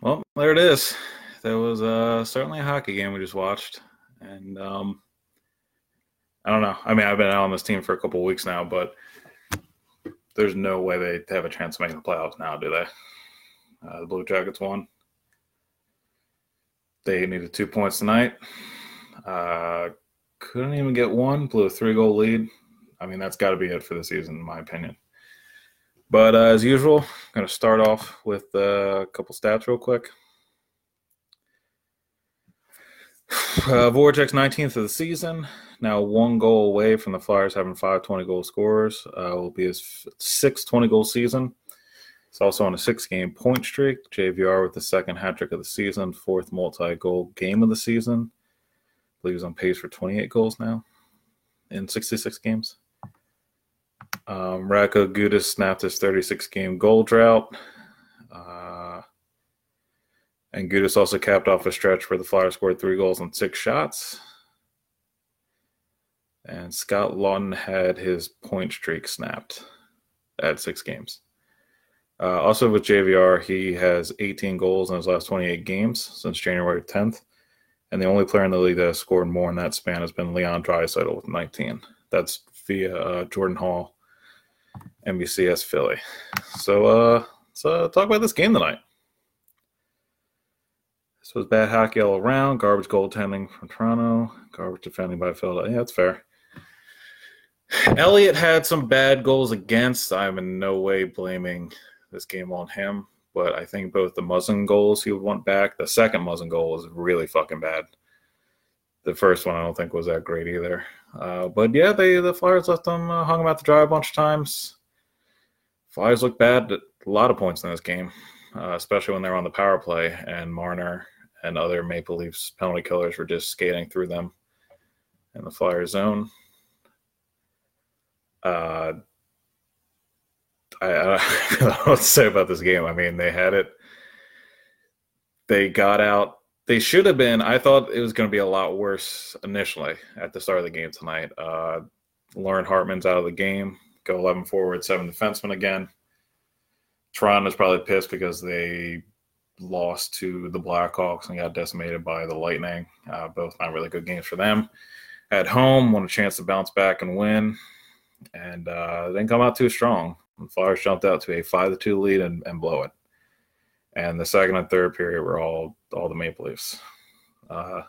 Well, there it is. There was uh, certainly a hockey game we just watched, and um, I don't know. I mean, I've been out on this team for a couple weeks now, but there's no way they have a chance of making the playoffs now, do they? Uh, the Blue Jackets won. They needed two points tonight. Uh, couldn't even get one. Blew a three goal lead. I mean, that's got to be it for the season, in my opinion. But uh, as usual, I'm going to start off with uh, a couple stats real quick. Uh, Voracek's 19th of the season. Now one goal away from the Flyers having five 20 goal scorers. Uh, will be his sixth 20 goal season. He's also on a six game point streak. JVR with the second hat trick of the season, fourth multi goal game of the season. I believe he's on pace for 28 goals now in 66 games. Um, Gudas snapped his 36 game goal drought. Uh, and Gudas also capped off a stretch where the Flyers scored three goals on six shots. And Scott Laughton had his point streak snapped at six games. Uh, also with JVR, he has 18 goals in his last 28 games since January 10th. And the only player in the league that has scored more in that span has been Leon Draisaitl with 19. That's via uh, Jordan Hall NBCS Philly. So uh, let's uh, talk about this game tonight. This was bad hockey all around. Garbage goaltending from Toronto. Garbage defending by Philadelphia. Yeah, that's fair. Elliott had some bad goals against. I'm in no way blaming this game on him, but I think both the Muzzin goals he would want back. The second Muzzin goal was really fucking bad. The first one I don't think was that great either. Uh, but yeah, they the Flyers left them uh, hung them out to dry a bunch of times. Flyers look bad at a lot of points in this game, uh, especially when they're on the power play and Marner and other Maple Leafs penalty killers were just skating through them in the Flyers zone. Uh, I, I don't know what to say about this game. I mean, they had it. They got out they should have been. I thought it was going to be a lot worse initially at the start of the game tonight. Uh, Lauren Hartman's out of the game. Go 11 forward, seven defensemen again. Toronto's probably pissed because they lost to the Blackhawks and got decimated by the Lightning. Uh, both not really good games for them. At home, won a chance to bounce back and win, and uh, didn't come out too strong. The Flyers jumped out to a five to two lead and, and blow it and the second and third period were all all the Maple Leafs. Uh,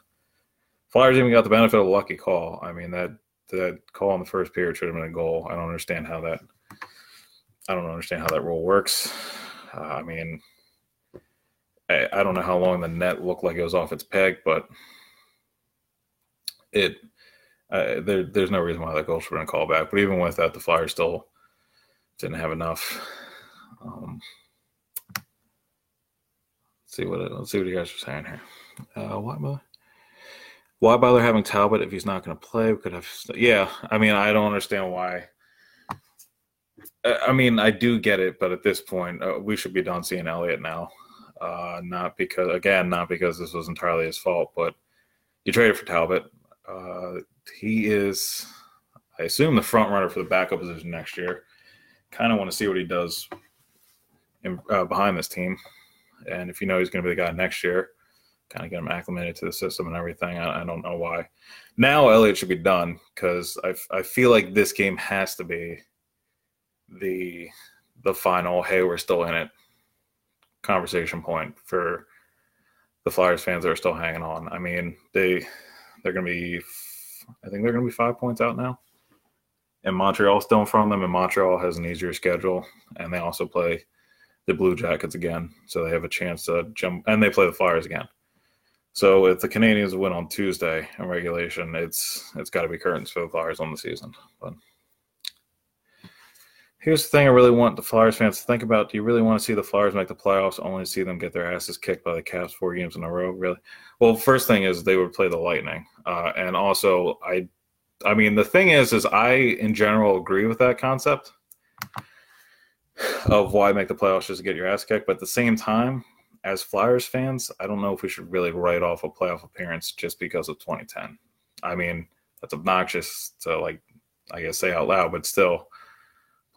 Flyers even got the benefit of a lucky call. I mean that that call in the first period should have been a goal. I don't understand how that. I don't understand how that rule works. Uh, I mean, I, I don't know how long the net looked like it was off its peg, but it uh, there, there's no reason why that goal should been called back. But even with that, the Flyers still didn't have enough. Um, see what let's see what you guys are saying here. Uh, why? Why bother having Talbot if he's not going to play? We could have. Yeah, I mean, I don't understand why. I mean, I do get it, but at this point, uh, we should be done seeing Elliott now. Uh, not because, again, not because this was entirely his fault, but you traded for Talbot. Uh, he is, I assume, the front runner for the backup position next year. Kind of want to see what he does in, uh, behind this team. And if you know he's going to be the guy next year, kind of get him acclimated to the system and everything. I, I don't know why. Now Elliott should be done because I, I feel like this game has to be the the final. Hey, we're still in it. Conversation point for the Flyers fans that are still hanging on. I mean, they they're going to be. I think they're going to be five points out now. And Montreal's still in front of them, and Montreal has an easier schedule, and they also play the Blue Jackets again, so they have a chance to jump, and they play the Flyers again. So if the Canadiens win on Tuesday in regulation, it's it's got to be curtains for the Flyers on the season. But here's the thing: I really want the Flyers fans to think about. Do you really want to see the Flyers make the playoffs, only to see them get their asses kicked by the Caps four games in a row? Really? Well, first thing is they would play the Lightning, uh, and also I, I mean the thing is, is I in general agree with that concept of why make the playoffs just to get your ass kicked. But at the same time, as Flyers fans, I don't know if we should really write off a playoff appearance just because of 2010. I mean, that's obnoxious to like, I guess, say out loud, but still,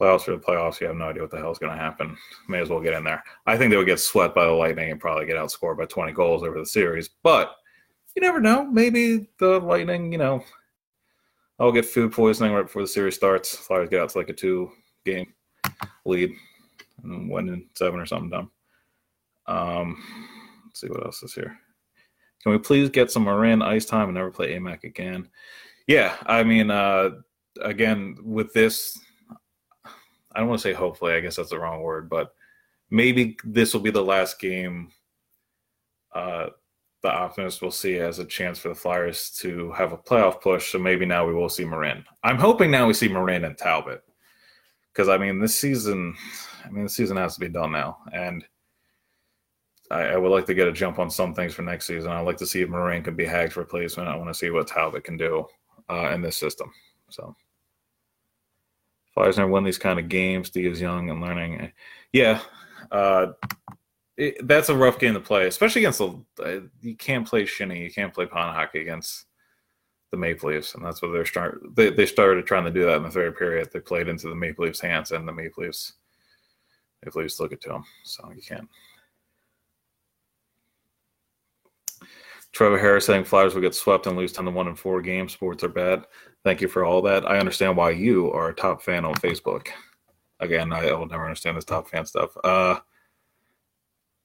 Playoffs for the playoffs, you have no idea what the hell is going to happen. May as well get in there. I think they would get swept by the Lightning and probably get outscored by 20 goals over the series. But you never know. Maybe the Lightning, you know, I'll get food poisoning right before the series starts. Flyers get out to like a two game lead and win in seven or something dumb. Um, let's see what else is here. Can we please get some Morin ice time and never play Amac again? Yeah, I mean, uh, again, with this, I don't want to say hopefully, I guess that's the wrong word, but maybe this will be the last game uh, the Optimists will see as a chance for the Flyers to have a playoff push. So maybe now we will see Morin. I'm hoping now we see Morin and Talbot. Because, I mean, this season, I mean, the season has to be done now. And I, I, would like to get a jump on some things for next season. I'd like to see if Morin can be Hagg's replacement. I want to see what Talbot can do uh, in this system. So. Flyers never win these kind of games. D is young and learning. Yeah, uh, it, that's a rough game to play, especially against the. Uh, you can't play shinny. You can't play pond hockey against the Maple Leafs, and that's what they're start. They they started trying to do that in the third period. They played into the Maple Leafs' hands, and the Maple Leafs, Maple Leafs took it to them. So you can't. Trevor Harris saying Flyers will get swept and lose ten to one in four games. Sports are bad. Thank you for all that. I understand why you are a top fan on Facebook. Again, I will never understand this top fan stuff. Uh,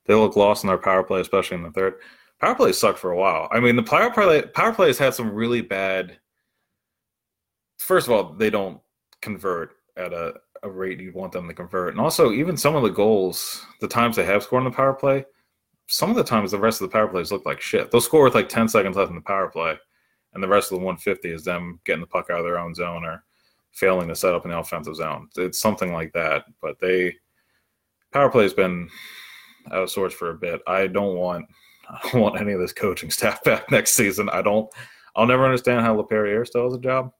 they look lost in their power play, especially in the third. Power play sucked for a while. I mean, the power play power play has had some really bad. First of all, they don't convert at a, a rate you want them to convert, and also even some of the goals, the times they have scored in the power play, some of the times the rest of the power plays look like shit. They'll score with like ten seconds left in the power play, and the rest of the 150 is them getting the puck out of their own zone or failing to set up an offensive zone. It's something like that. But they power play has been out of sorts for a bit. I don't want I don't want any of this coaching staff back next season. I don't. I'll never understand how Laperriere still has a job.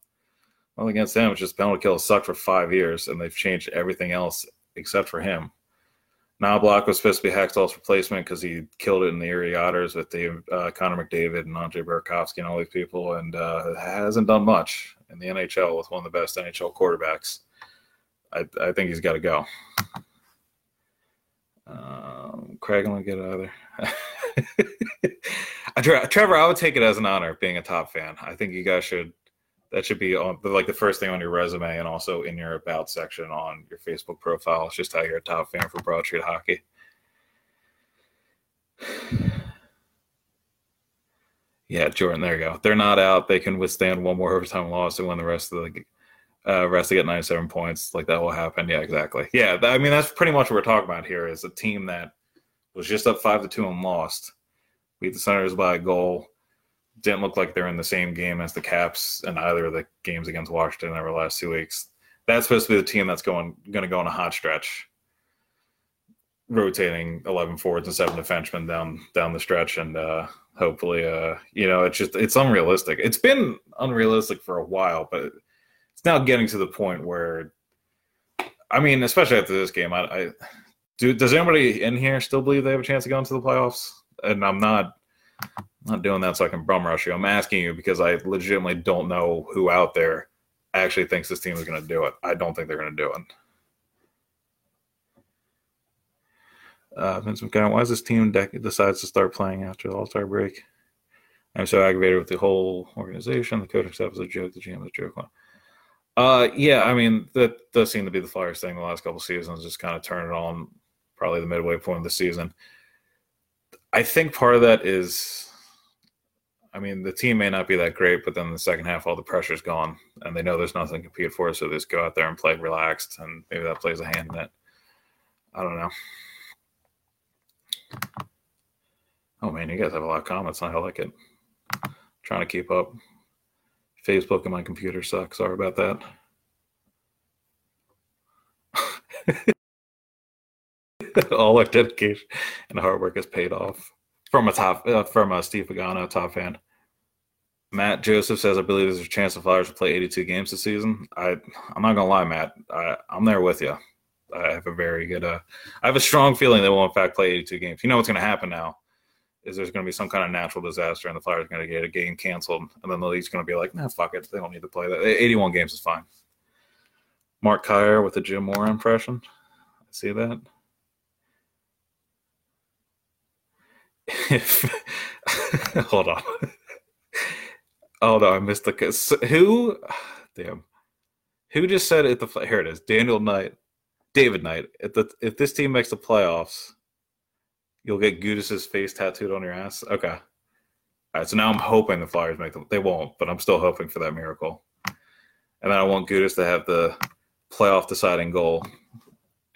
Well, against them, it's just penalty kill sucked for five years, and they've changed everything else except for him. Knoblauch was supposed to be Hextall's replacement because he killed it in the Erie Otters with Dave, uh, Connor McDavid and Andre Burakovsky and all these people, and uh, hasn't done much in the NHL with one of the best NHL quarterbacks. I, I think he's got to go. Um, Craig, I'm gonna get of there. Trevor, I would take it as an honor being a top fan. I think you guys should that should be on like the first thing on your resume and also in your about section on your Facebook profile. It's just how you're a top fan for Broad Street Hockey. Yeah, Jordan, there you go. They're not out. They can withstand one more overtime loss and win the rest of the uh, rest to get 97 points. Like that will happen. Yeah, exactly. Yeah, I mean that's pretty much what we're talking about here. Is a team that was just up five to two and lost, beat the Senators by a goal didn't look like they're in the same game as the Caps in either of the games against Washington over the last two weeks. That's supposed to be the team that's going going to go on a hot stretch, rotating eleven forwards and seven defensemen down down the stretch, and uh, hopefully, uh, you know, it's just it's unrealistic. It's been unrealistic for a while, but it's now getting to the point where, I mean, especially after this game, I, I do. Does anybody in here still believe they have a chance to go into the playoffs? And I'm not not doing that so I can bum rush you. I'm asking you because I legitimately don't know who out there actually thinks this team is going to do it. I don't think they're going to do it. Uh, Vince McKenna, why does this team dec- decides to start playing after the All Star break? I'm so aggravated with the whole organization. The coaching staff is a joke. The GM is a joke. Uh, yeah, I mean that does seem to be the Flyers thing the last couple seasons. Just kind of turn it on, probably the midway point of the season. I think part of that is, I mean, the team may not be that great, but then the second half, all the pressure's gone, and they know there's nothing to compete for, so they just go out there and play relaxed, and maybe that plays a hand in it. I don't know. Oh man, you guys have a lot of comments. I like it. trying to keep up. Facebook and my computer suck. Sorry about that. all our dedication and hard work has paid off from a top uh, from a Steve Pagano, top fan. Matt Joseph says, "I believe there's a chance the Flyers will play 82 games this season." I I'm not gonna lie, Matt. I, I'm there with you. I have a very good. Uh, I have a strong feeling they will in fact play 82 games. You know what's going to happen now is there's going to be some kind of natural disaster and the Flyers are going to get a game canceled, and then the league's going to be like, "Nah, fuck it. They don't need to play that. 81 games is fine." Mark Kyer with a Jim Moore impression. I see that? If hold on. Oh no, I missed the who. Damn, who just said it? The here it is. Daniel Knight, David Knight. If the if this team makes the playoffs, you'll get Gudas's face tattooed on your ass. Okay. All right. So now I'm hoping the Flyers make them. They won't, but I'm still hoping for that miracle. And then I want Gudas to have the playoff deciding goal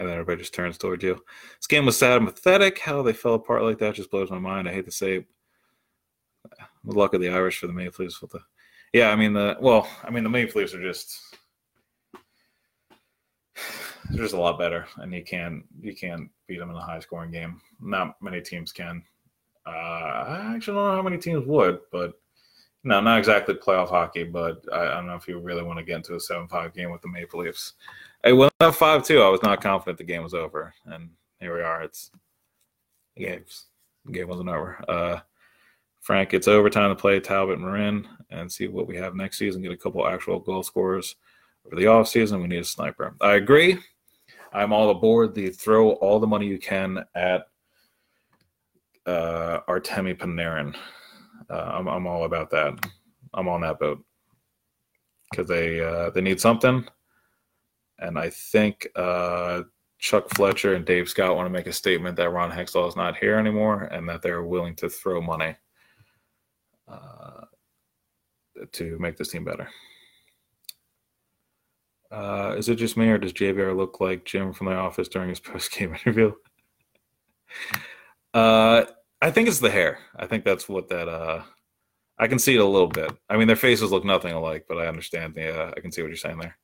and then everybody just turns towards you. This game was sad and pathetic. How they fell apart like that just blows my mind. I hate to say it. The luck of the Irish for the Maple Leafs with the yeah, I mean the well, I mean the Maple Leafs are just they're just a lot better, and you can't you can't beat them in a high scoring game. Not many teams can. Uh, I actually don't know how many teams would, but no, not exactly playoff hockey. But I, I don't know if you really want to get into a seven five game with the Maple Leafs. Hey, went up five two, I was not confident the game was over, and here we are. It's game's the game wasn't over. Uh, Frank, it's overtime to play Talbot Morin and see what we have next season. Get a couple actual goal scorers over the offseason. We need a sniper. I agree. I'm all aboard the throw all the money you can at uh, Artemi Panarin. Uh, I'm, I'm all about that. I'm on that boat because they uh, they need something and I think uh, Chuck Fletcher and Dave Scott want to make a statement that Ron Hextall is not here anymore and that they're willing to throw money uh, to make this team better. Uh, is it just me or does JVR look like Jim from The Office during his post game interview? uh, I think it's the hair. I think that's what that. Uh, I can see it a little bit. I mean, their faces look nothing alike, but I understand the. Uh, I can see what you're saying there.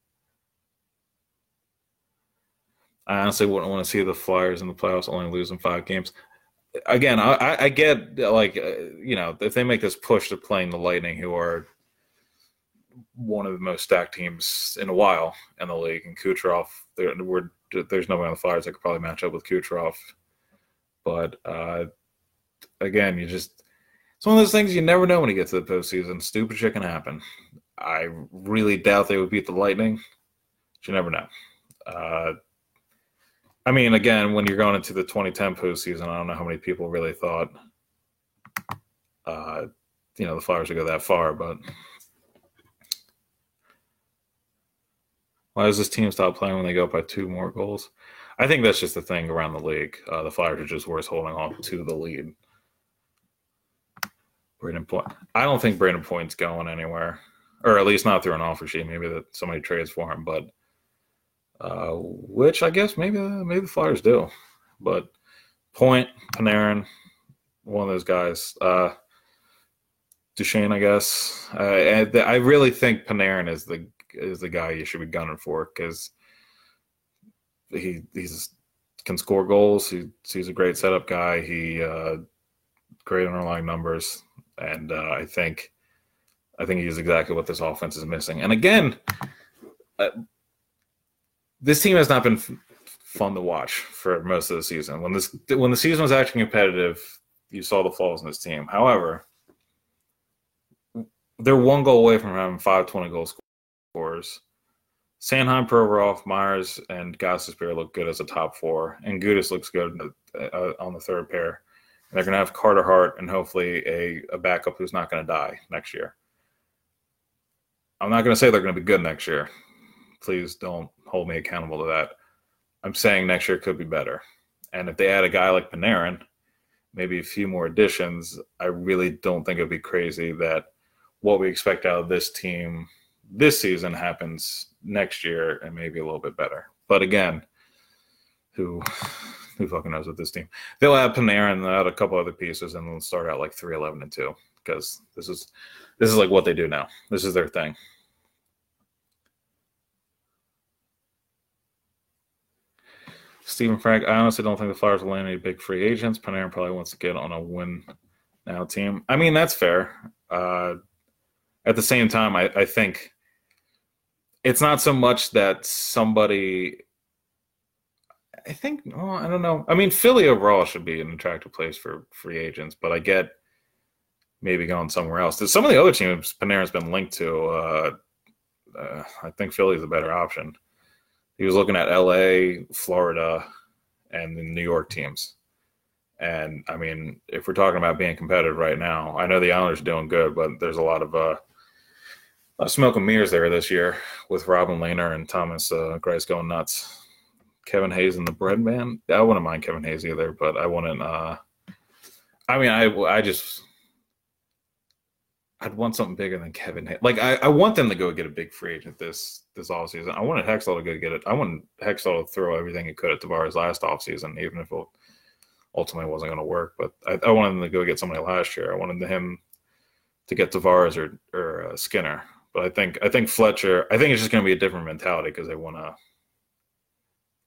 I honestly wouldn't want to see the Flyers in the playoffs only losing five games. Again, I, I get like uh, you know if they make this push to playing the Lightning, who are one of the most stacked teams in a while in the league, and Kucherov, there, there's nobody on the Flyers that could probably match up with Kucherov. But uh, again, you just it's one of those things you never know when you get to the postseason. Stupid shit can happen. I really doubt they would beat the Lightning. But you never know. Uh, I mean, again, when you're going into the 2010 postseason, I don't know how many people really thought, uh, you know, the Flyers would go that far. But why does this team stop playing when they go up by two more goals? I think that's just the thing around the league. Uh, the Flyers are just worse holding on to the lead. Brayden Point. I don't think Brayden Point's going anywhere, or at least not through an offer sheet. Maybe that somebody trades for him, but uh, which I guess maybe maybe the Flyers do. But Point, Panarin, one of those guys. Uh, Duchene, I guess. Uh, I really think Panarin is the is the guy you should be gunning for because he he's can score goals. He, he's a great setup guy. He uh, great underlying numbers, and uh, I think I think he's exactly what this offense is missing. And again, uh, this team has not been f- fun to watch for most of the season. When this when the season was actually competitive, you saw the flaws in this team. However, they're one goal away from having five 20 goal scorers. Sanheim, Provorov, Myers, and Gostisbehere look good as a top four, and Gudas looks good uh, on the third pair. And they're going to have Carter Hart and hopefully a, a backup who's not going to die next year. I'm not going to say they're going to be good next year. Please don't hold me accountable to that. I'm saying next year could be better. And if they add a guy like Panarin, maybe a few more additions, I really don't think it'd be crazy that what we expect out of this team this season happens next year and maybe a little bit better. But again, who who fucking knows with this team? They'll add Panarin, they'll add a couple other pieces, and they'll start out like three eleven and two because this is this is like what they do now. This is their thing. Stephen Frank, I honestly don't think the Flyers will land any big free agents. Panarin probably wants to get on a win now team. I mean, that's fair. Uh, at the same time, I, I think it's not so much that somebody. I think, well, I don't know. I mean, Philly overall should be an attractive place for free agents, but I get maybe going somewhere else. Some of the other teams Panarin's been linked to, uh, uh, I think Philly's a better option. He was looking at L.A., Florida, and the New York teams. And I mean, if we're talking about being competitive right now, I know the Islanders are doing good, but there's a lot of uh, smoke and mirrors there this year with Robin Lehner and Thomas uh, Greiss going nuts. Kevin Hayes and the Bread Man. I wouldn't mind Kevin Hayes either, but I wouldn't. Uh, I mean, I I just I'd want something bigger than Kevin. Hayes. Like I, I want them to go get a big free agent this this offseason. I wanted Hextall to go get it. I wanted Hextall to throw everything he could at Tavares last offseason, even if it ultimately wasn't going to work. But I, I, wanted them to go get somebody last year. I wanted him to get Tavares or or uh, Skinner. But I think I think Fletcher. I think it's just going to be a different mentality because they want to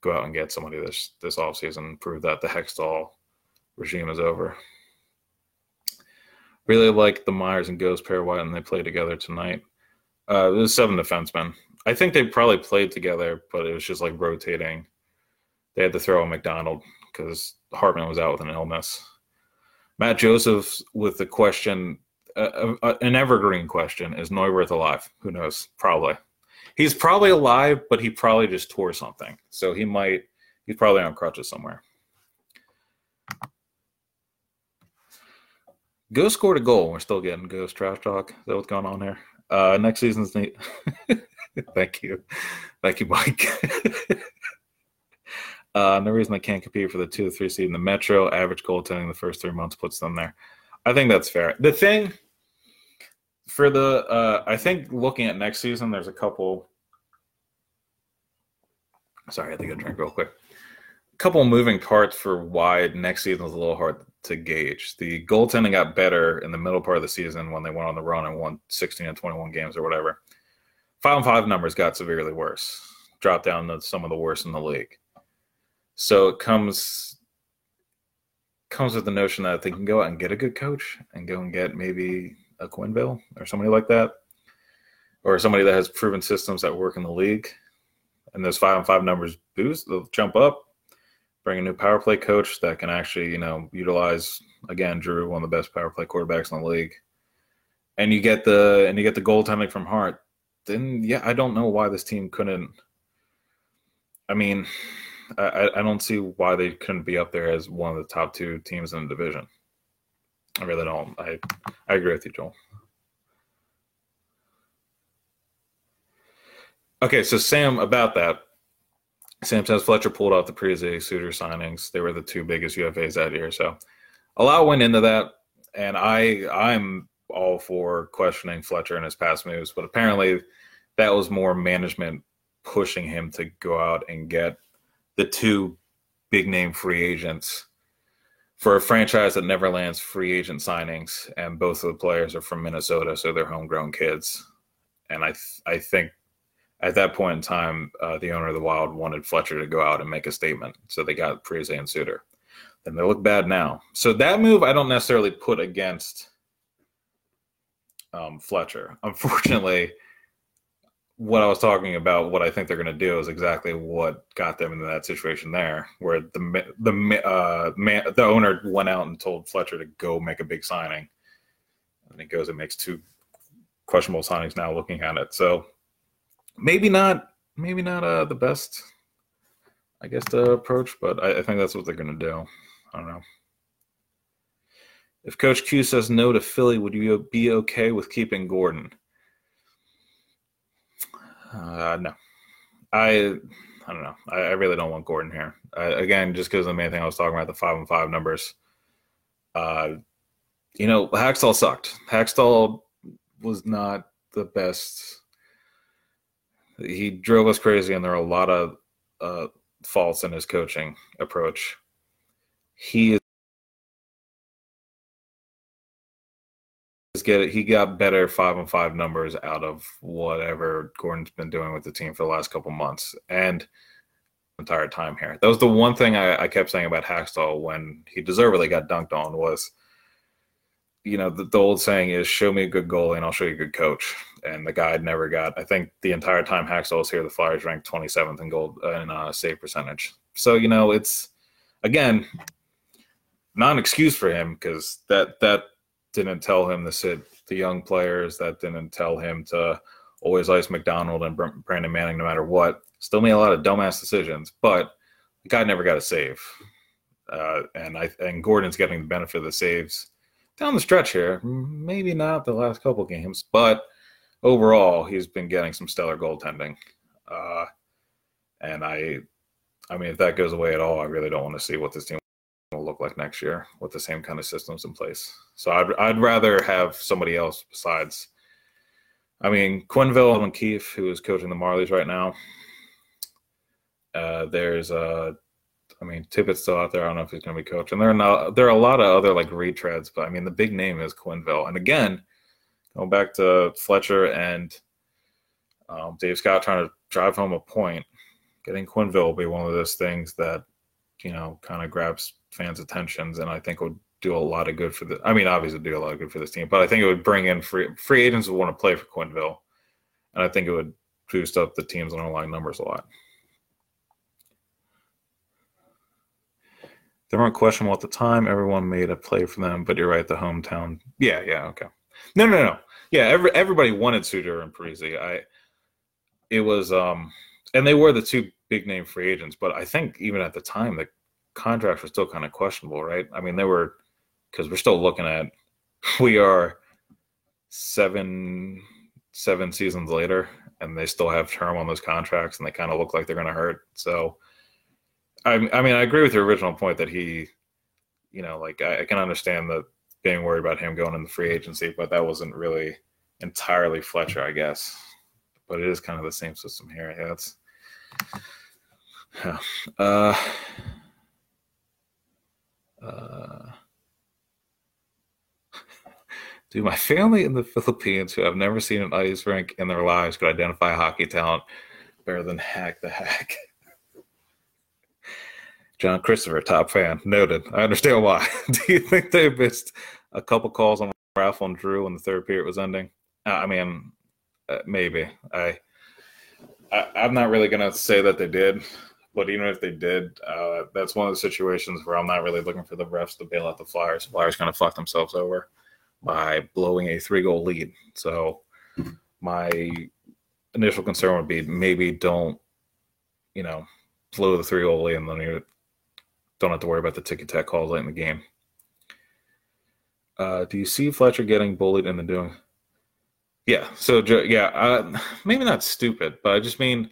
go out and get somebody this this offseason and prove that the Hextall regime is over. Really like the Myers and Ghost pair White, and they play together tonight. Uh, there's seven defensemen. I think they probably played together, but it was just like rotating. They had to throw a McDonald because Hartman was out with an illness. Matt Joseph with the question, uh, uh, an evergreen question: Is Neuwirth alive? Who knows? Probably. He's probably alive, but he probably just tore something, so he might. He's probably on crutches somewhere. Ghost scored a goal. We're still getting Ghost trash talk. Is that what's going on here? Uh, next season's neat. Thank you. Thank you, Mike. uh, no reason I can't compete for the two or three seed in the Metro. Average goaltending the first three months puts them there. I think that's fair. The thing for the, uh, I think looking at next season, there's a couple. Sorry, I had to get a drink real quick. Couple moving parts for why next season is a little hard to gauge. The goaltending got better in the middle part of the season when they went on the run and won 16 and 21 games or whatever. Five and five numbers got severely worse, dropped down to some of the worst in the league. So it comes comes with the notion that they can go out and get a good coach and go and get maybe a Quenneville or somebody like that, or somebody that has proven systems that work in the league. And those five and five numbers boost, they'll jump up bring a new power play coach that can actually, you know, utilize again Drew, one of the best power play quarterbacks in the league, and you get the and you get the goaltending from Hart, then yeah, I don't know why this team couldn't. I mean, I, I don't see why they couldn't be up there as one of the top two teams in the division. I really don't. I I agree with you, Joel. Okay, so Sam, about that, Sam says Fletcher pulled off the Parise Suter signings. They were the two biggest UFAs that year. So a lot went into that. And I I'm all for questioning Fletcher and his past moves, but apparently that was more management pushing him to go out and get the two big name free agents for a franchise that never lands free agent signings, and both of the players are from Minnesota, so they're homegrown kids. And I th- I think at that point in time, uh, the owner of the Wild wanted Fletcher to go out and make a statement. So they got Parise and Suter. And they look bad now. So that move I don't necessarily put against um, Fletcher. Unfortunately, what I was talking about, what I think they're going to do, is exactly what got them into that situation there, where the the uh, man, the owner went out and told Fletcher to go make a big signing, and he goes and makes two questionable signings now. Looking at it, so maybe not maybe not uh, the best I guess the approach, but I, I think that's what they're gonna do. I don't know. If Coach Q says no to Philly, would you be okay with keeping Gordon? Uh, no, I I don't know. I, I really don't want Gordon here. again, just because of the main thing I was talking about the five and five numbers. Uh, you know, Hakstol sucked. Hakstol was not the best he drove us crazy, and there are a lot of uh, faults in his coaching approach. He is get it he got better five and five numbers out of whatever Gordon's been doing with the team for the last couple months, and entire time here. That was the one thing I, I kept saying about Hakstol when he deservedly got dunked on was you know, the, the, old saying is show me a good goalie and I'll show you a good coach. And the guy never got, I think the entire time Hakstol was here, the Flyers ranked 27th in gold uh, in uh, save percentage. So, you know, it's again, not an excuse for him because that, that didn't tell him to sit the young players. That didn't tell him to always ice McDonald and Brandon Manning no matter what. Still made a lot of dumbass decisions, but the guy never got a save. Uh, and I and Gordon's getting the benefit of the saves down the stretch here. Maybe not the last couple games, but overall he's been getting some stellar goaltending. Uh, and I, I mean, if that goes away at all, I really don't want to see what this team will look like next year with the same kind of systems in place. So I'd I'd rather have somebody else besides. I mean, Quenneville and Keefe, who is coaching the Marlies right now. Uh, there's uh, I mean, Tippett's still out there. I don't know if he's going to be coaching. There are not, there are a lot of other like retreads, but I mean, the big name is Quenneville. And again, going back to Fletcher and um, Dave Scott trying to drive home a point, getting Quenneville will be one of those things that you know kind of grabs fans' attentions, and I think would do a lot of good for the. I mean, obviously, do a lot of good for this team, but I think it would bring in free free agents who want to play for Quenneville, and I think it would boost up the team's underlying numbers a lot. They weren't questionable at the time. Everyone made a play for them, but you're right. The hometown. Yeah, yeah, okay. No, no, no. Yeah, every, everybody wanted Suter and Parise. I. It was, um, and they were the two big name free agents, but I think even at the time the contracts were still kind of questionable, right? I mean, they were because we're still looking at we are seven seven seasons later, and they still have term on those contracts, and they kind of look like they're going to hurt. So I, I mean, I agree with your original point that he, you know, like I, I can understand that being worried about him going in the free agency, but that wasn't really entirely Fletcher, I guess. But it is kind of the same system here. Yeah, it's. Yeah. Uh, uh, do my family in the Philippines who have never seen an ice rink in their lives could identify hockey talent better than Hack the Hack? John Christopher, top fan. Noted. I understand why. Do you think they missed a couple calls on Ralph and Drew when the third period was ending? Uh, I mean, uh, maybe. I, I am not really gonna say that they did, but even if they did, uh, that's one of the situations where I'm not really looking for the refs to bail out the Flyers. The Flyers kind of fucked themselves over by blowing a three goal lead. So my initial concern would be maybe don't, you know, blow the three goal lead and then you don't have to worry about the ticky tack calls late in the game. Uh, do you see Fletcher getting bullied in the doing? Yeah. So yeah, uh, maybe not stupid, but I just mean,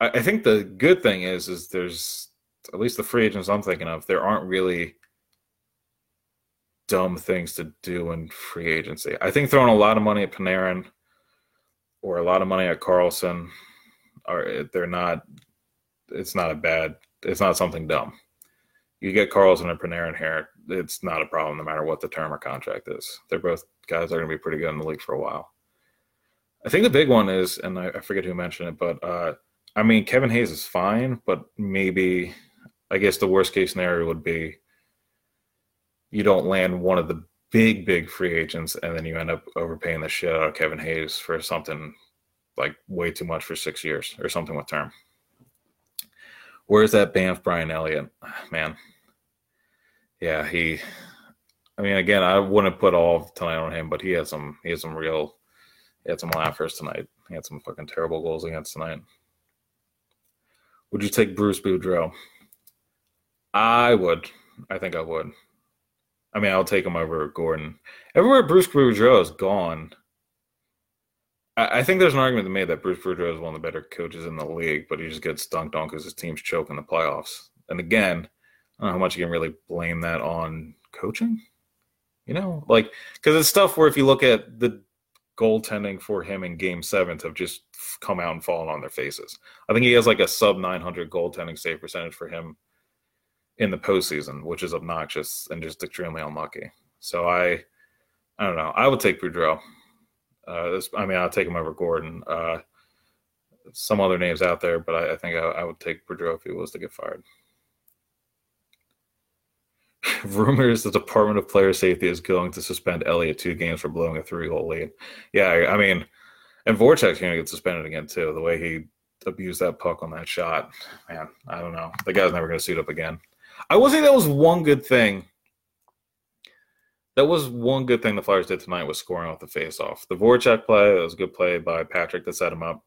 I, I think the good thing is, is there's at least the free agents I'm thinking of. There aren't really dumb things to do in free agency. I think throwing a lot of money at Panarin or a lot of money at Karlsson, are they're not. It's not a bad. It's not something dumb you get Karlsson and Panarin here, it's not a problem no matter what the term or contract is. They're both guys that are going to be pretty good in the league for a while. I think the big one is, and I, I forget who mentioned it, but uh, I mean, Kevin Hayes is fine, but maybe, I guess the worst case scenario would be you don't land one of the big, big free agents, and then you end up overpaying the shit out of Kevin Hayes for something like way too much for six years or something with term. Where's that Banff Brian Elliott? Man, yeah, he. I mean, again, I wouldn't put all tonight on him, but he had some. He had some real. He had some laughers tonight. He had some fucking terrible goals against tonight. Would you take Bruce Boudreau? I would. I think I would. I mean, I'll take him over Gordon. Everywhere Bruce Boudreau is gone, I, think there's an argument to be made that Bruce Boudreau is one of the better coaches in the league, but he just gets dunked on because his team's choking the playoffs. And again, I don't know how much you can really blame that on coaching. You know, like because it's stuff where if you look at the goaltending for him in Game Seven have just come out and fallen on their faces. I think he has like a sub 900 goaltending save percentage for him in the postseason, which is obnoxious and just extremely unlucky. So I, I don't know. I would take Boudreau. Uh, this, I mean, I'll take him over Gordon. Uh, some other names out there, but I, I think I, I, would take Boudreau if he was to get fired. Rumors the Department of Player Safety is going to suspend Elliott two games for blowing a three-goal lead. Yeah, I, mean, and Voracek's going to get suspended again too. The way he abused that puck on that shot, man, I don't know. The guy's never going to suit up again. I will say that was one good thing that was one good thing the Flyers did tonight was scoring off the faceoff. The Voracek play, that was a good play by Patrick to set him up.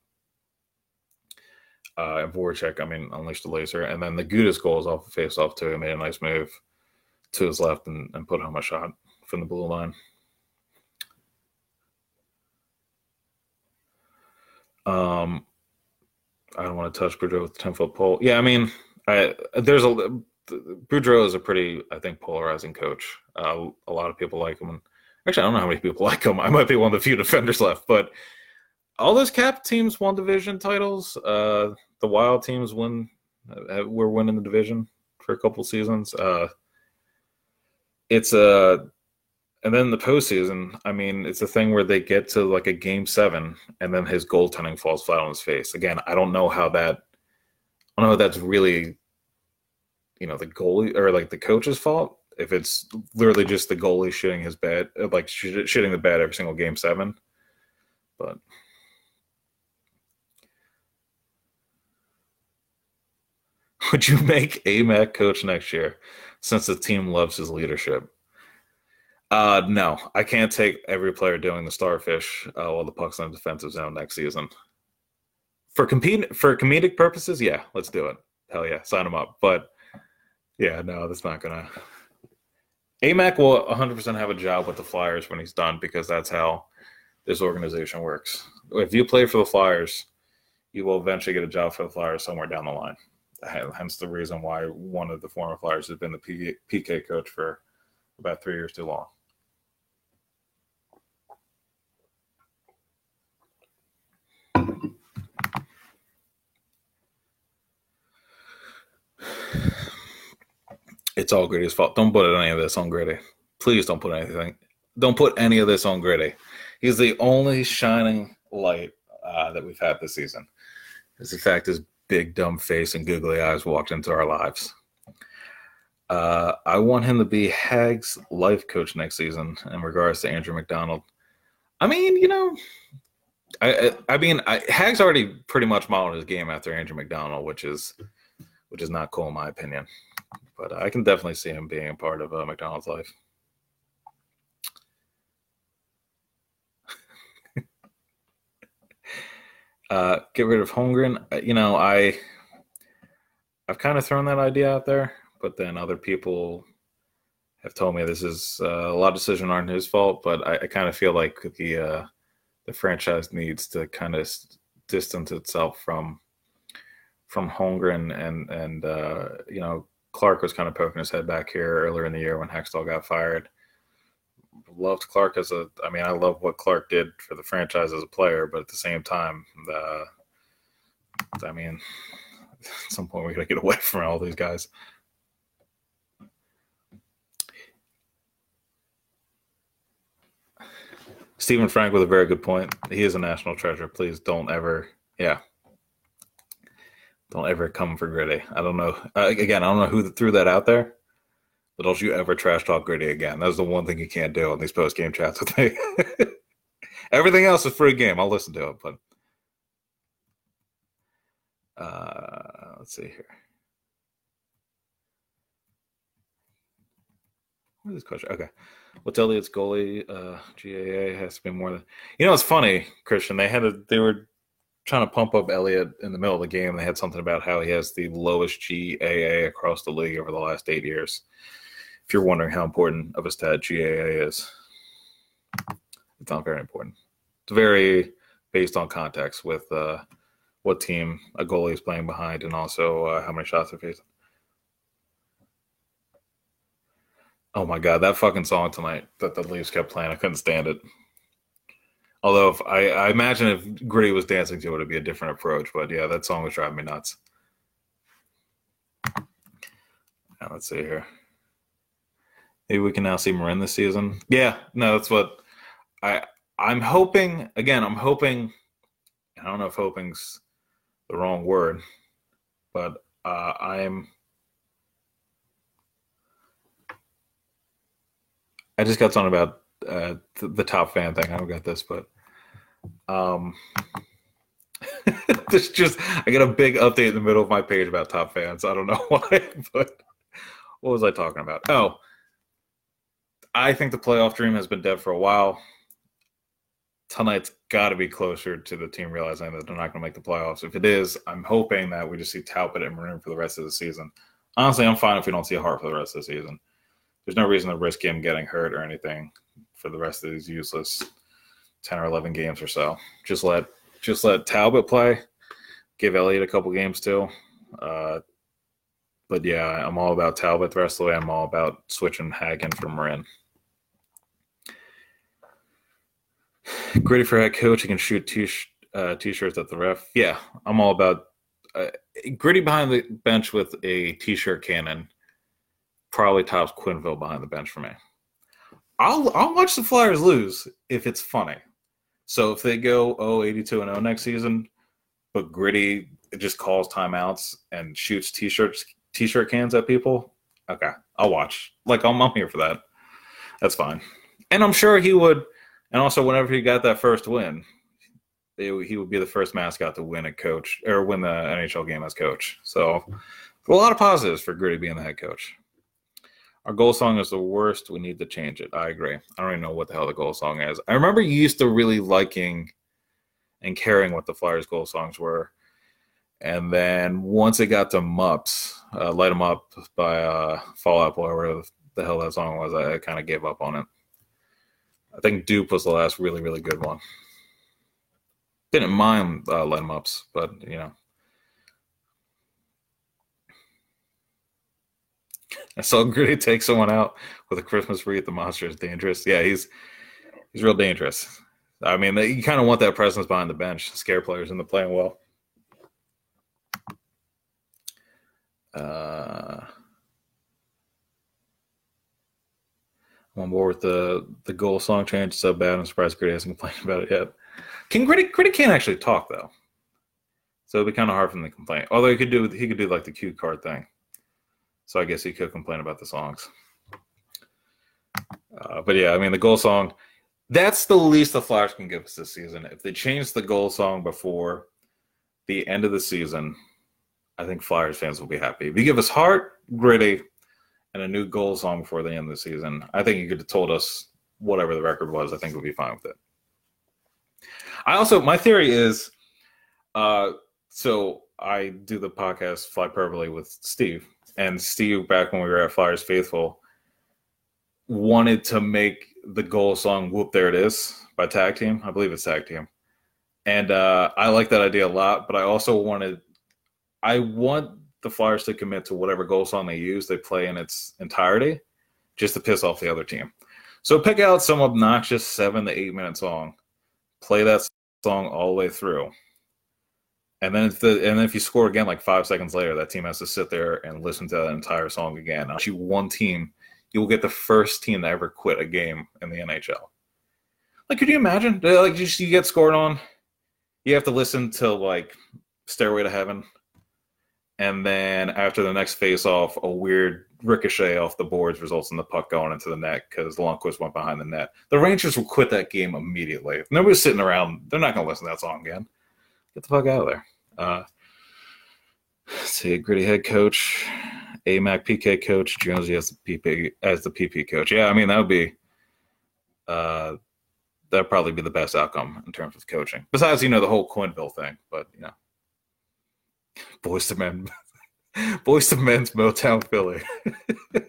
Uh, and Voracek, I mean, unleashed the laser. And then the Gudas goal is off the face off too. He made a nice move to his left and, and put home a shot from the blue line. Um, I don't want to touch Boudreau with the 10 foot pole. Yeah, I mean, I, there's a Boudreau is a pretty, I think, polarizing coach. Uh, a lot of people like him. And actually, I don't know how many people like him. I might be one of the few defenders left, but all those cap teams won division titles. Uh, the Wild teams win. Uh, we're winning the division for a couple seasons. Uh, it's a and then the postseason, I mean, it's a thing where they get to like a game seven, and then his goaltending falls flat on his face. Again, I don't know how that. I don't know if that's really, you know, the goalie or like the coach's fault. If it's literally just the goalie shooting his bed, like shooting the bed every single game seven, but would you make Amac coach next year since the team loves his leadership? Uh, no, I can't take every player doing the starfish uh, while the puck's in the defensive zone next season. For compete for comedic purposes, yeah, let's do it. Hell yeah, sign him up. But yeah, no, that's not gonna. Amac will 100% have a job with the Flyers when he's done because that's how this organization works. If you play for the Flyers, you will eventually get a job for the Flyers somewhere down the line. Hence the reason why one of the former Flyers has been the PK coach for about three years too long. It's all Gritty's fault. Don't put any of this on Gritty. Please don't put anything. Don't put any of this on Gritty. He's the only shining light uh, that we've had this season. Is the fact his big dumb face and googly eyes walked into our lives. Uh, I want him to be Hagg's life coach next season in regards to Andrew McDonald. I mean, you know, I I, mean, I, Hagg's already pretty much modeled his game after Andrew McDonald, which is which is not cool in my opinion. But I can definitely see him being a part of uh, MacDonald's life. Uh, get rid of Holmgren. Uh, you know, I I've kind of thrown that idea out there, but then other people have told me this is uh, a lot of decisions aren't his fault. But I, I kind of feel like the uh, the franchise needs to kind of distance itself from from Holmgren and and uh, you know Clarke was kind of poking his head back here earlier in the year when Hextall got fired. Loved Clarke as a, I mean, I love what Clarke did for the franchise as a player, but at the same time, the, I mean, at some point we got to get away from all these guys. Stephen Frank with a very good point. He is a national treasure. Please don't ever, yeah, don't ever come for Gritty. I don't know. Uh, again, I don't know who threw that out there, but don't you ever trash talk Gritty again. That's the one thing you can't do on these post game chats with me. Everything else is free game. I'll listen to it, but uh, let's see here. What is this question? Okay. What's Elliott's goalie uh, GAA has to be more than you know. It's funny, Christian. They had a they were trying to pump up Elliott in the middle of the game. They had something about how he has the lowest GAA across the league over the last eight years. If you're wondering how important of a stat GAA is, it's not very important. It's very based on context with uh, what team a goalie is playing behind and also uh, how many shots they're facing. Oh my god, that fucking song tonight that the Leafs kept playing, I couldn't stand it. Although if I, I imagine if Gritty was dancing to it, it'd be a different approach. But yeah, that song was driving me nuts. Now let's see here. Maybe we can now see Morin this season. Yeah, no, that's what I I'm hoping. Again, I'm hoping. I don't know if hoping's the wrong word, but uh, I'm. I just got something about uh, the, the top fan thing. I don't got this, but um, this just I got a big update in the middle of my page about top fans. I don't know why, but what was I talking about? Oh, I think the playoff dream has been dead for a while. tonight's got to be closer to the team realizing that they're not going to make the playoffs. If it is, I'm hoping that we just see Talbot and Morin for the rest of the season. Honestly, I'm fine if we don't see Hart for the rest of the season. There's no reason to risk him getting hurt or anything for the rest of these useless 10 or 11 games or so. Just let just let Talbot play. Give Elliott a couple games too. Uh, but yeah, I'm all about Talbot the rest of the way. I'm all about switching Hagen for Morin. Gritty for head coach. He can shoot t uh, t-shirts at the ref. Yeah, I'm all about uh, Gritty behind the bench with a t-shirt cannon. Probably tops Quenneville behind the bench for me. I'll I'll watch the Flyers lose if it's funny. So if they go oh 82 and 0 next season, but Gritty just calls timeouts and shoots t-shirts t-shirt cans at people, okay, I'll watch. Like I'm, I'm here for that. That's fine. And I'm sure he would and also, whenever he got that first win, he would be the first mascot to win a coach or win the NHL game as coach. So, a lot of positives for Gritty being the head coach. Our goal song is the worst. We need to change it. I agree. I don't even know what the hell the goal song is. I remember you used to really liking and caring what the Flyers goal songs were. And then once it got to Mups, uh, Light 'em Up by uh, Fall Out Boy, whatever the hell that song was, I kind of gave up on it. I think Dupe was the last really, really good one. Didn't mind uh, let em ups, but you know. I saw Gritty take someone out with a Christmas wreath. The monster is dangerous. Yeah, he's he's real dangerous. I mean, you kind of want that presence behind the bench, scare players into playing well. Uh, I'm on board with the the goal song change. so bad. I'm surprised Gritty hasn't complained about it yet. Can Gritty Gritty can't actually talk though, so it'd be kind of hard for him to complain. Although he could do he could do like the cue card thing. So I guess he could complain about the songs. Uh, but yeah, I mean the goal song. That's the least the Flyers can give us this season. If they change the goal song before the end of the season, I think Flyers fans will be happy. If you give us heart, gritty, and a new goal song before the end of the season, I think you could have told us whatever the record was. I think we'd be fine with it. I also, my theory is, uh, so I do the podcast Fly Purpley with Steve, and Steve back when we were at Flyers Faithful wanted to make the goal song "Whoop There It Is" by Tag Team. I believe it's Tag Team, and uh, I like that idea a lot. But I also wanted, I want the Flyers to commit to whatever goal song they use, they play in its entirety, just to piss off the other team. So pick out some obnoxious seven to eight minute song, play that song all the way through, and then if the and then if you score again like five seconds later, that team has to sit there and listen to that entire song again. Actually, one team, you will get the first team to ever quit a game in the NHL. Like, could you imagine? Like, just you get scored on, you have to listen to like "Stairway to Heaven" and then after the next face off, a weird ricochet off the boards results in the puck going into the net because Lundqvist went behind the net. The Rangers will quit that game immediately. If nobody's sitting around, they're not going to listen to that song again. Get the fuck out of there. Uh, see, gritty head coach, AMAC PK coach, Jonesy as the PP as the PP coach. Yeah, I mean that would be uh, that'd probably be the best outcome in terms of coaching. Besides, you know, the whole Quenneville thing, but you know. Boyz II Men, Boyz II Men's Motown Philly.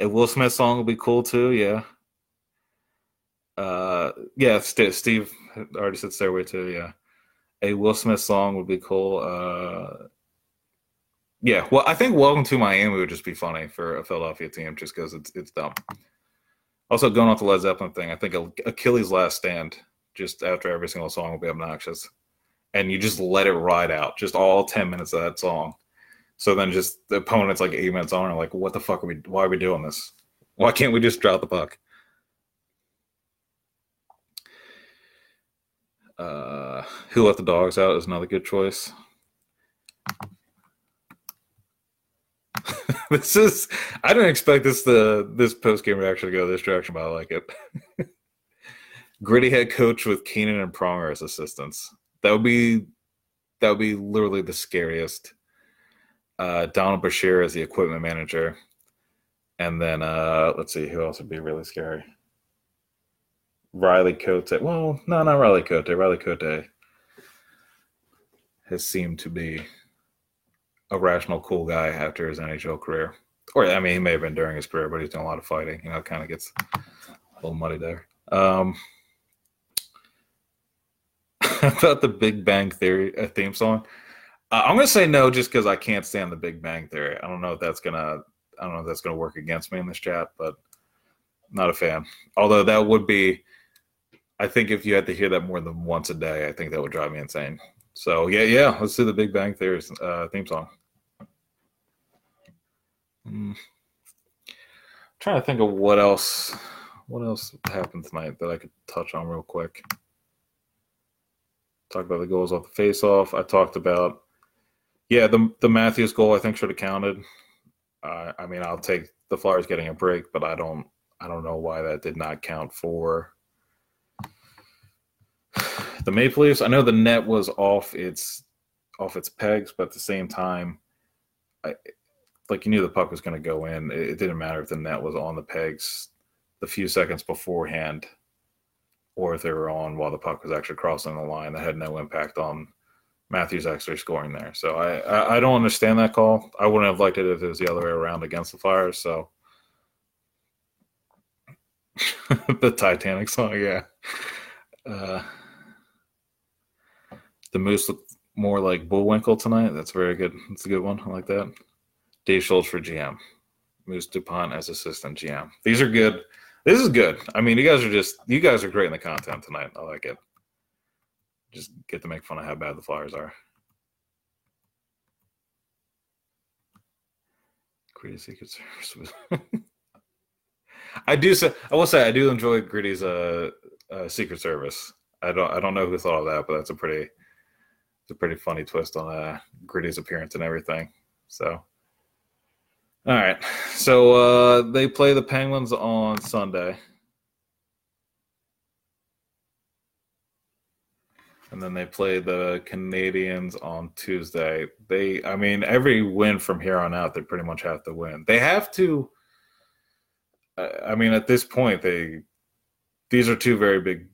a Will Smith song would be cool too. Yeah. Uh, yeah. St- Steve already said Stairway too. Yeah. A Will Smith song would be cool. Uh, yeah. Well, I think Welcome to Miami would just be funny for a Philadelphia team, just because it's it's dumb. Also, going off the Led Zeppelin thing, I think Achilles' Last Stand, just after every single song, will be obnoxious and you just let it ride out, just all 10 minutes of that song. So then just the opponent's like eight minutes on, and like, what the fuck are we, why are we doing this? Why can't we just drop the puck? Uh, who let the dogs out is another good choice. this is I didn't expect this the this post game reaction to go this direction, but I like it. Gritty head coach with Keenan and Pronger as assistants. That would be that would be literally the scariest. Uh, Donald Brashear as the equipment manager, and then uh, let's see who else would be really scary. Riley Cote. Well, no, not Riley Cote. Riley Cote has seemed to be a rational, cool guy after his NHL career. Or, I mean, he may have been during his career, but he's doing a lot of fighting. You know, kind of gets a little muddy there. Um, about the Big Bang Theory uh, theme song. Uh, I'm gonna say no, just because I can't stand the Big Bang Theory. I don't know if that's gonna, I don't know if that's gonna work against me in this chat, but not a fan. Although that would be, I think if you had to hear that more than once a day, I think that would drive me insane. So yeah, yeah, let's do the Big Bang Theory uh, theme song. Mm. Trying to think of what else, what else happened tonight that I could touch on real quick. Talk about the goals off the face-off. I talked about, yeah, the the Matthews goal. I think should have counted. Uh, I mean, I'll take the Flyers getting a break, but I don't, I don't know why that did not count for the Maple Leafs. I know the net was off its off its pegs, but at the same time, I like you knew the puck was going to go in. It, it, didn't matter if the net was on the pegs the few seconds beforehand, or if they were on while the puck was actually crossing the line. That had no impact on Matthews actually scoring there. So I, I, I don't understand that call. I wouldn't have liked it if it was the other way around against the Flyers. So the Titanic song, yeah. Uh, the Moose look more like Bullwinkle tonight. That's very good. That's a good one. I like that. Dave Schultz for GM. Moose Dupont as assistant GM. These are good. This is good. I mean, you guys are just you guys are great in the content tonight. I like it. Just get to make fun of how bad the Flyers are. Gritty Secret Service. I do say I will say I do enjoy Gritty's uh, uh, Secret Service. I don't I don't know who thought of that, but that's a pretty it's a pretty funny twist on uh, Gritty's appearance and everything. So, all right. So uh, they play the Penguins on Sunday. And then they play the Canadiens on Tuesday. They, I mean, every win from here on out, they pretty much have to win. They have to. I mean, at this point, they these are two very big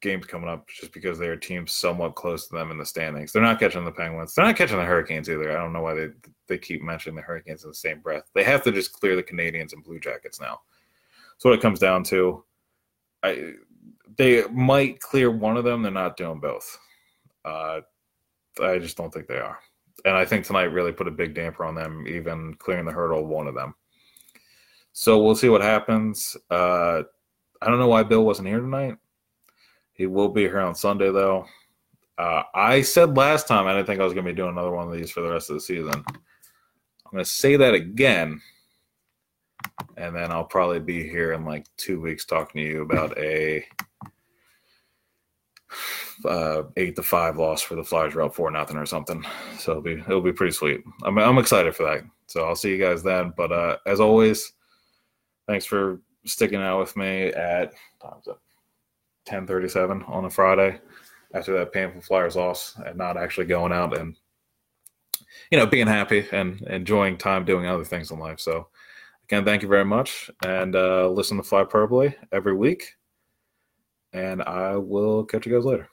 games coming up just because they are teams somewhat close to them in the standings. They're not catching the Penguins. They're not catching the Hurricanes either. I don't know why they they keep mentioning the Hurricanes in the same breath. They have to just clear the Canadiens and Blue Jackets now. So what it comes down to. I they might clear one of them. They're not doing both. Uh, I just don't think they are. And I think tonight really put a big damper on them, even clearing the hurdle one of them. So we'll see what happens. Uh, I don't know why Bill wasn't here tonight. He will be here on Sunday, though. Uh, I said last time I didn't think I was going to be doing another one of these for the rest of the season. I'm going to say that again, and then I'll probably be here in like two weeks talking to you about a uh, eight to five loss for the Flyers. We're four nothing or something. So it'll be it'll be pretty sweet. I'm I'm excited for that. So I'll see you guys then. But uh, as always, thanks for sticking out with me at time's up. 10:37 on a Friday after that painful Flyers loss and not actually going out and you know being happy and enjoying time doing other things in life. So again, thank you very much and uh, listen to Fly Purpley every week. And I will catch you guys later.